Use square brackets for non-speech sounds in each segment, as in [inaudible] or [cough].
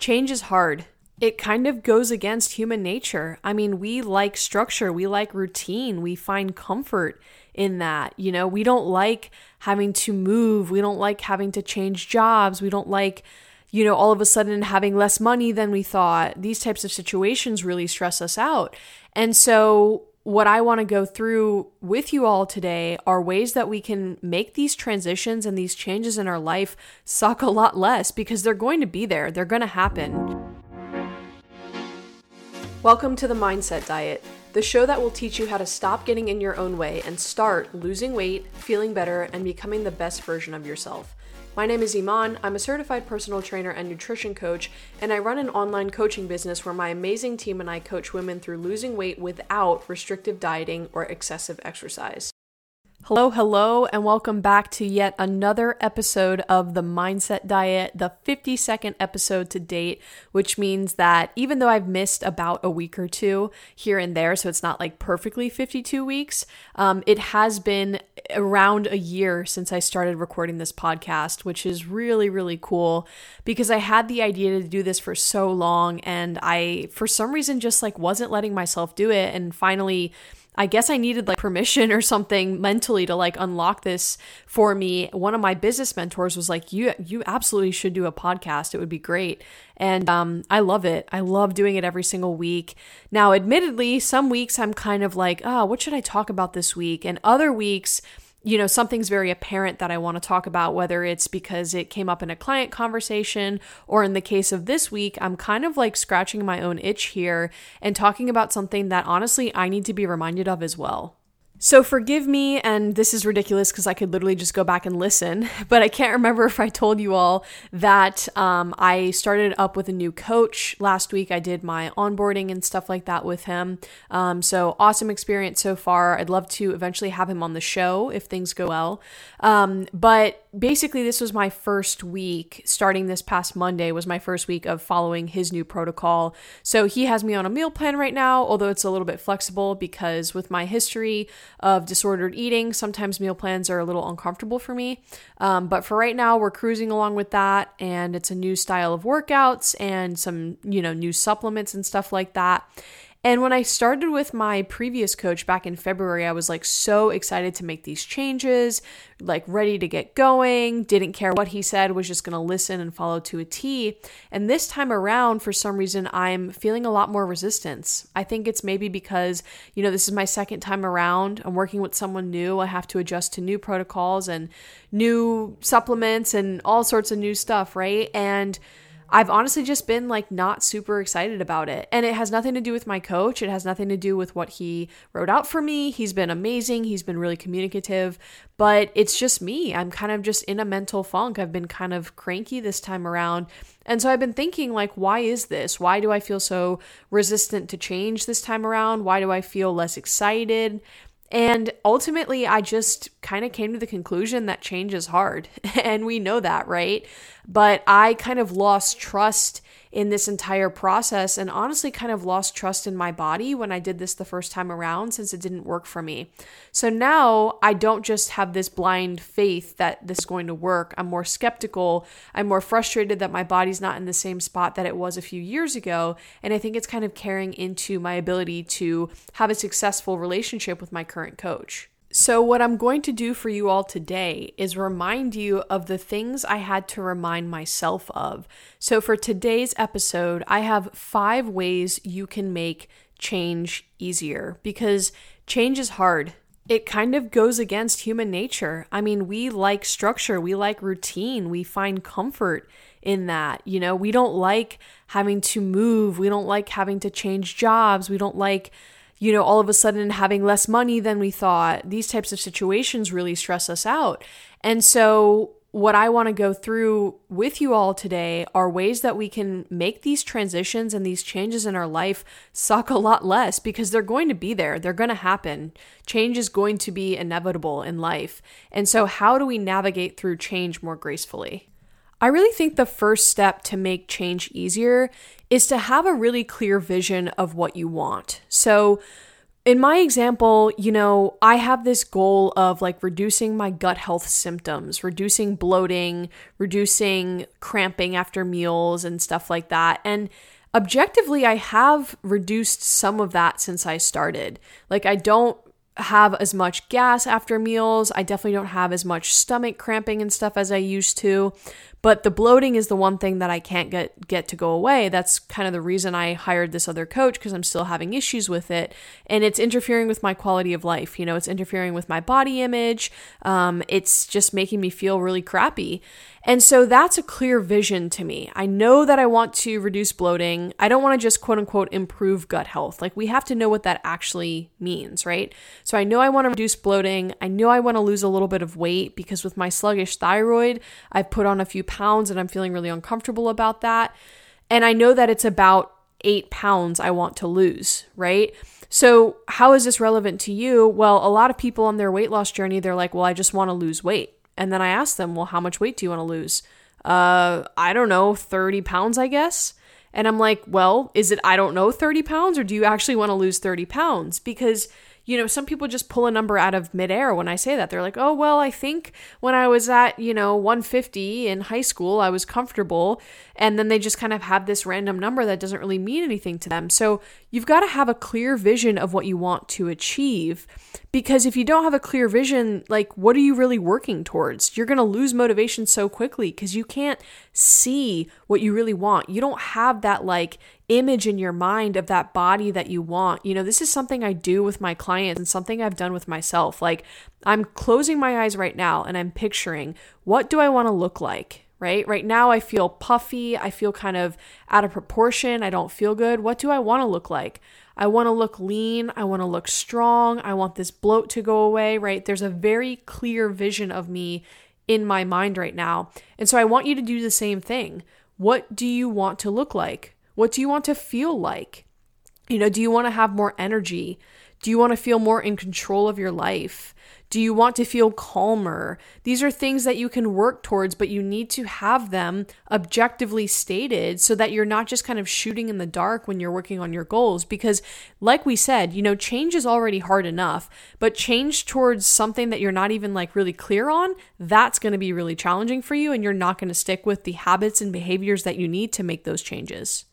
change is hard. It kind of goes against human nature. I mean, we like structure, we like routine, we find comfort in that. You know, we don't like having to move, we don't like having to change jobs, we don't like, you know, all of a sudden having less money than we thought. These types of situations really stress us out. And so, what I want to go through with you all today are ways that we can make these transitions and these changes in our life suck a lot less because they're going to be there, they're going to happen. Welcome to the Mindset Diet, the show that will teach you how to stop getting in your own way and start losing weight, feeling better, and becoming the best version of yourself. My name is Iman. I'm a certified personal trainer and nutrition coach, and I run an online coaching business where my amazing team and I coach women through losing weight without restrictive dieting or excessive exercise. Hello, hello, and welcome back to yet another episode of the Mindset Diet, the 52nd episode to date, which means that even though I've missed about a week or two here and there, so it's not like perfectly 52 weeks, um, it has been around a year since I started recording this podcast, which is really, really cool because I had the idea to do this for so long and I, for some reason, just like wasn't letting myself do it. And finally, I guess I needed like permission or something mentally to like unlock this for me. One of my business mentors was like, "You you absolutely should do a podcast. It would be great." And um, I love it. I love doing it every single week. Now, admittedly, some weeks I'm kind of like, "Oh, what should I talk about this week?" And other weeks you know, something's very apparent that I want to talk about, whether it's because it came up in a client conversation or in the case of this week, I'm kind of like scratching my own itch here and talking about something that honestly I need to be reminded of as well. So forgive me, and this is ridiculous because I could literally just go back and listen, [laughs] but I can't remember if I told you all that um, I started up with a new coach last week. I did my onboarding and stuff like that with him. Um, so awesome experience so far. I'd love to eventually have him on the show if things go well. Um, but basically, this was my first week, starting this past Monday, was my first week of following his new protocol. So he has me on a meal plan right now, although it's a little bit flexible because with my history, of disordered eating. Sometimes meal plans are a little uncomfortable for me. Um, but for right now, we're cruising along with that. And it's a new style of workouts and some, you know, new supplements and stuff like that. And when I started with my previous coach back in February, I was like so excited to make these changes, like ready to get going, didn't care what he said, was just going to listen and follow to a T. And this time around, for some reason, I'm feeling a lot more resistance. I think it's maybe because, you know, this is my second time around. I'm working with someone new. I have to adjust to new protocols and new supplements and all sorts of new stuff, right? And I've honestly just been like not super excited about it. And it has nothing to do with my coach. It has nothing to do with what he wrote out for me. He's been amazing. He's been really communicative, but it's just me. I'm kind of just in a mental funk. I've been kind of cranky this time around. And so I've been thinking like why is this? Why do I feel so resistant to change this time around? Why do I feel less excited? And ultimately, I just kind of came to the conclusion that change is hard. [laughs] and we know that, right? But I kind of lost trust in this entire process and honestly kind of lost trust in my body when I did this the first time around since it didn't work for me. So now I don't just have this blind faith that this is going to work. I'm more skeptical. I'm more frustrated that my body's not in the same spot that it was a few years ago. And I think it's kind of carrying into my ability to have a successful relationship with my current coach. So, what I'm going to do for you all today is remind you of the things I had to remind myself of. So, for today's episode, I have five ways you can make change easier because change is hard. It kind of goes against human nature. I mean, we like structure, we like routine, we find comfort in that. You know, we don't like having to move, we don't like having to change jobs, we don't like you know, all of a sudden having less money than we thought. These types of situations really stress us out. And so, what I want to go through with you all today are ways that we can make these transitions and these changes in our life suck a lot less because they're going to be there. They're going to happen. Change is going to be inevitable in life. And so, how do we navigate through change more gracefully? I really think the first step to make change easier is to have a really clear vision of what you want. So, in my example, you know, I have this goal of like reducing my gut health symptoms, reducing bloating, reducing cramping after meals and stuff like that. And objectively, I have reduced some of that since I started. Like, I don't have as much gas after meals. I definitely don't have as much stomach cramping and stuff as I used to. But the bloating is the one thing that I can't get get to go away. That's kind of the reason I hired this other coach because I'm still having issues with it, and it's interfering with my quality of life. You know, it's interfering with my body image. Um, it's just making me feel really crappy. And so that's a clear vision to me. I know that I want to reduce bloating. I don't want to just quote unquote improve gut health. Like we have to know what that actually means, right? So I know I want to reduce bloating. I know I want to lose a little bit of weight because with my sluggish thyroid, I've put on a few pounds and I'm feeling really uncomfortable about that. And I know that it's about eight pounds I want to lose, right? So, how is this relevant to you? Well, a lot of people on their weight loss journey, they're like, well, I just want to lose weight. And then I ask them, well, how much weight do you want to lose? Uh, I don't know, 30 pounds, I guess. And I'm like, well, is it, I don't know, 30 pounds, or do you actually want to lose 30 pounds? Because you know, some people just pull a number out of midair when I say that. They're like, oh, well, I think when I was at, you know, 150 in high school, I was comfortable. And then they just kind of have this random number that doesn't really mean anything to them. So you've got to have a clear vision of what you want to achieve. Because if you don't have a clear vision, like, what are you really working towards? You're going to lose motivation so quickly because you can't see what you really want. You don't have that, like, image in your mind of that body that you want. You know, this is something I do with my clients and something I've done with myself. Like, I'm closing my eyes right now and I'm picturing what do I want to look like? Right? Right now, I feel puffy. I feel kind of out of proportion. I don't feel good. What do I want to look like? I want to look lean. I want to look strong. I want this bloat to go away, right? There's a very clear vision of me in my mind right now. And so I want you to do the same thing. What do you want to look like? What do you want to feel like? You know, do you want to have more energy? Do you want to feel more in control of your life? Do you want to feel calmer? These are things that you can work towards, but you need to have them objectively stated so that you're not just kind of shooting in the dark when you're working on your goals. Because, like we said, you know, change is already hard enough, but change towards something that you're not even like really clear on, that's going to be really challenging for you. And you're not going to stick with the habits and behaviors that you need to make those changes.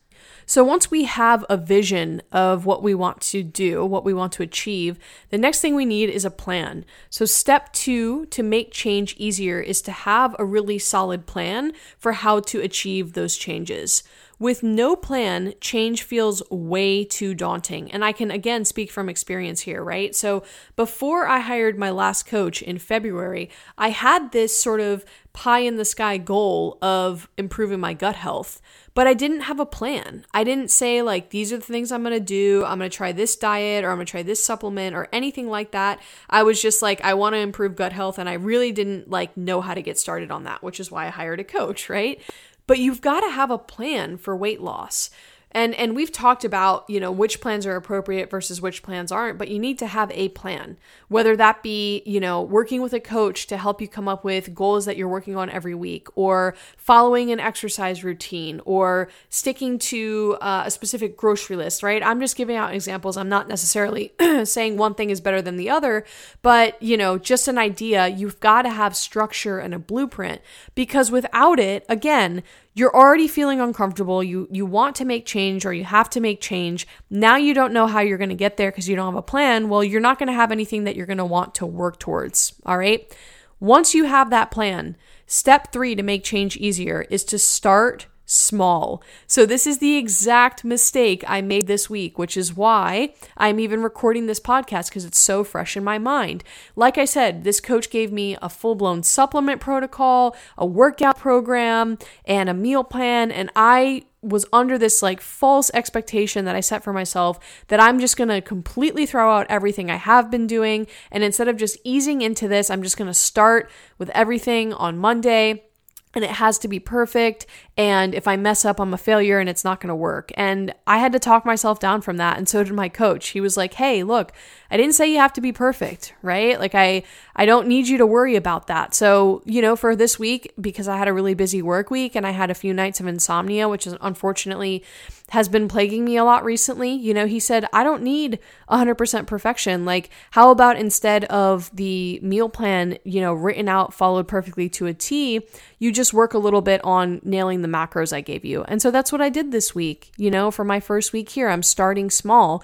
So once we have a vision of what we want to do, what we want to achieve, the next thing we need is a plan. So step two to make change easier is to have a really solid plan for how to achieve those changes. With no plan, change feels way too daunting. And I can again speak from experience here, right? So before I hired my last coach in February, I had this sort of pie in the sky goal of improving my gut health but I didn't have a plan. I didn't say, like, these are the things I'm gonna do. I'm gonna try this diet or I'm gonna try this supplement or anything like that. I was just like, I wanna improve gut health. And I really didn't like know how to get started on that, which is why I hired a coach, right? But you've gotta have a plan for weight loss. And and we've talked about, you know, which plans are appropriate versus which plans aren't, but you need to have a plan. Whether that be, you know, working with a coach to help you come up with goals that you're working on every week or following an exercise routine or sticking to uh, a specific grocery list, right? I'm just giving out examples. I'm not necessarily [clears throat] saying one thing is better than the other, but, you know, just an idea, you've got to have structure and a blueprint because without it, again, you're already feeling uncomfortable. You you want to make change or you have to make change. Now you don't know how you're going to get there because you don't have a plan. Well you're not going to have anything that you're going to want to work towards all right? Once you have that plan step 3 to make change easier is to start small. So, this is the exact mistake I made this week, which is why I'm even recording this podcast because it's so fresh in my mind. Like I said, this coach gave me a full blown supplement protocol, a workout program, and a meal plan, and I was under this like false expectation that I set for myself that I'm just going to completely throw out everything I have been doing and instead of just easing into this I'm just going to start with everything on Monday and it has to be perfect. And if I mess up, I'm a failure and it's not going to work. And I had to talk myself down from that. And so did my coach. He was like, Hey, look, I didn't say you have to be perfect, right? Like I, I don't need you to worry about that. So, you know, for this week, because I had a really busy work week and I had a few nights of insomnia, which is unfortunately has been plaguing me a lot recently. You know, he said, I don't need 100% perfection. Like, how about instead of the meal plan, you know, written out, followed perfectly to a T, you just work a little bit on nailing the macros I gave you. And so that's what I did this week. You know, for my first week here, I'm starting small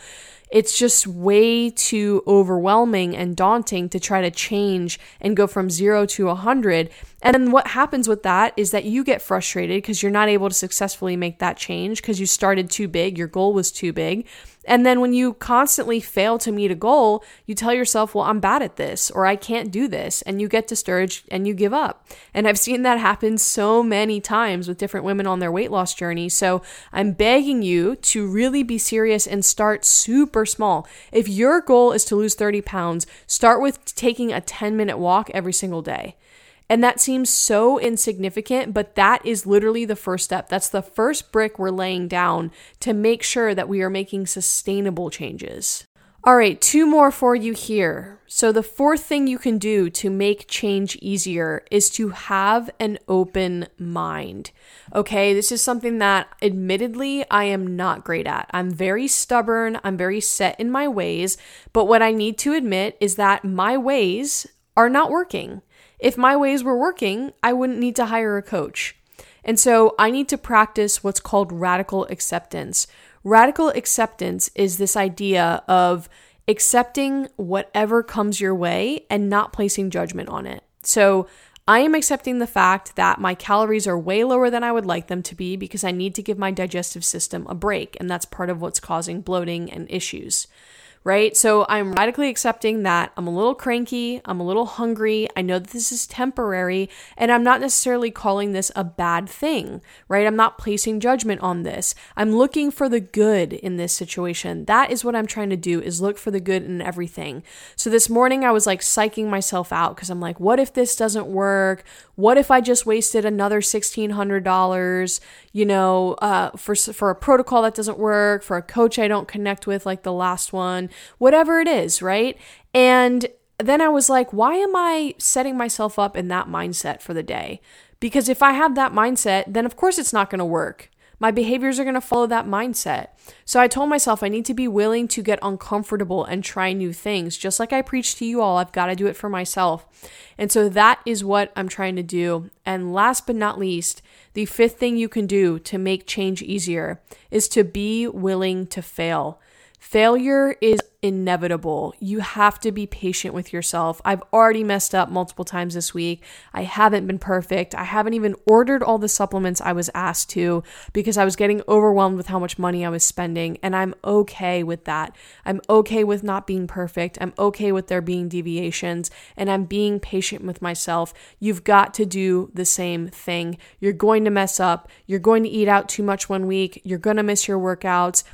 it's just way too overwhelming and daunting to try to change and go from zero to a 100. And then what happens with that is that you get frustrated because you're not able to successfully make that change because you started too big, your goal was too big. And then when you constantly fail to meet a goal, you tell yourself, well, I'm bad at this or I can't do this. And you get discouraged and you give up. And I've seen that happen so many times with different women on their weight loss journey. So I'm begging you to really be serious and start super small. If your goal is to lose 30 pounds, start with taking a 10 minute walk every single day. And that seems so insignificant, but that is literally the first step. That's the first brick we're laying down to make sure that we are making sustainable changes. All right, two more for you here. So, the fourth thing you can do to make change easier is to have an open mind. Okay, this is something that admittedly I am not great at. I'm very stubborn, I'm very set in my ways, but what I need to admit is that my ways are not working. If my ways were working, I wouldn't need to hire a coach. And so I need to practice what's called radical acceptance. Radical acceptance is this idea of accepting whatever comes your way and not placing judgment on it. So I am accepting the fact that my calories are way lower than I would like them to be because I need to give my digestive system a break, and that's part of what's causing bloating and issues right? So I'm radically accepting that I'm a little cranky, I'm a little hungry. I know that this is temporary, and I'm not necessarily calling this a bad thing, right? I'm not placing judgment on this. I'm looking for the good in this situation. That is what I'm trying to do is look for the good in everything. So this morning I was like psyching myself out because I'm like, what if this doesn't work? What if I just wasted another $1600, you know, uh, for for a protocol that doesn't work, for a coach I don't connect with like the last one? whatever it is, right? And then I was like, why am I setting myself up in that mindset for the day? Because if I have that mindset, then of course it's not going to work. My behaviors are going to follow that mindset. So I told myself I need to be willing to get uncomfortable and try new things. Just like I preach to you all, I've got to do it for myself. And so that is what I'm trying to do. And last but not least, the fifth thing you can do to make change easier is to be willing to fail. Failure is inevitable. You have to be patient with yourself. I've already messed up multiple times this week. I haven't been perfect. I haven't even ordered all the supplements I was asked to because I was getting overwhelmed with how much money I was spending. And I'm okay with that. I'm okay with not being perfect. I'm okay with there being deviations. And I'm being patient with myself. You've got to do the same thing. You're going to mess up. You're going to eat out too much one week. You're going to miss your workouts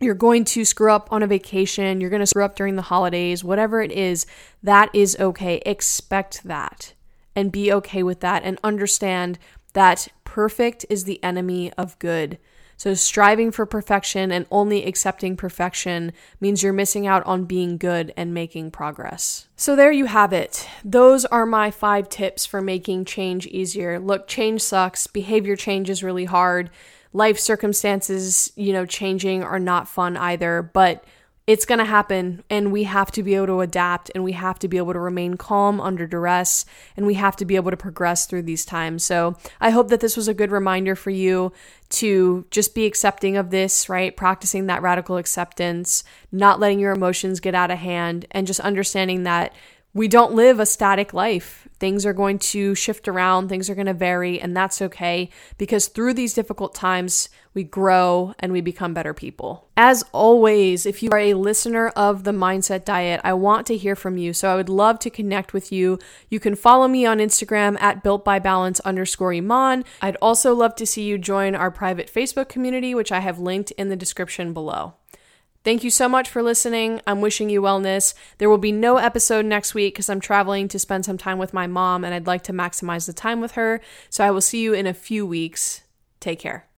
you're going to screw up on a vacation, you're going to screw up during the holidays, whatever it is, that is okay. Expect that and be okay with that and understand that perfect is the enemy of good. So, striving for perfection and only accepting perfection means you're missing out on being good and making progress. So, there you have it. Those are my five tips for making change easier. Look, change sucks, behavior change is really hard life circumstances, you know, changing are not fun either, but it's going to happen and we have to be able to adapt and we have to be able to remain calm under duress and we have to be able to progress through these times. So, I hope that this was a good reminder for you to just be accepting of this, right? Practicing that radical acceptance, not letting your emotions get out of hand and just understanding that we don't live a static life. Things are going to shift around, things are going to vary, and that's okay because through these difficult times, we grow and we become better people. As always, if you are a listener of the Mindset Diet, I want to hear from you. So I would love to connect with you. You can follow me on Instagram at built by balance underscore Iman. I'd also love to see you join our private Facebook community, which I have linked in the description below. Thank you so much for listening. I'm wishing you wellness. There will be no episode next week because I'm traveling to spend some time with my mom and I'd like to maximize the time with her. So I will see you in a few weeks. Take care.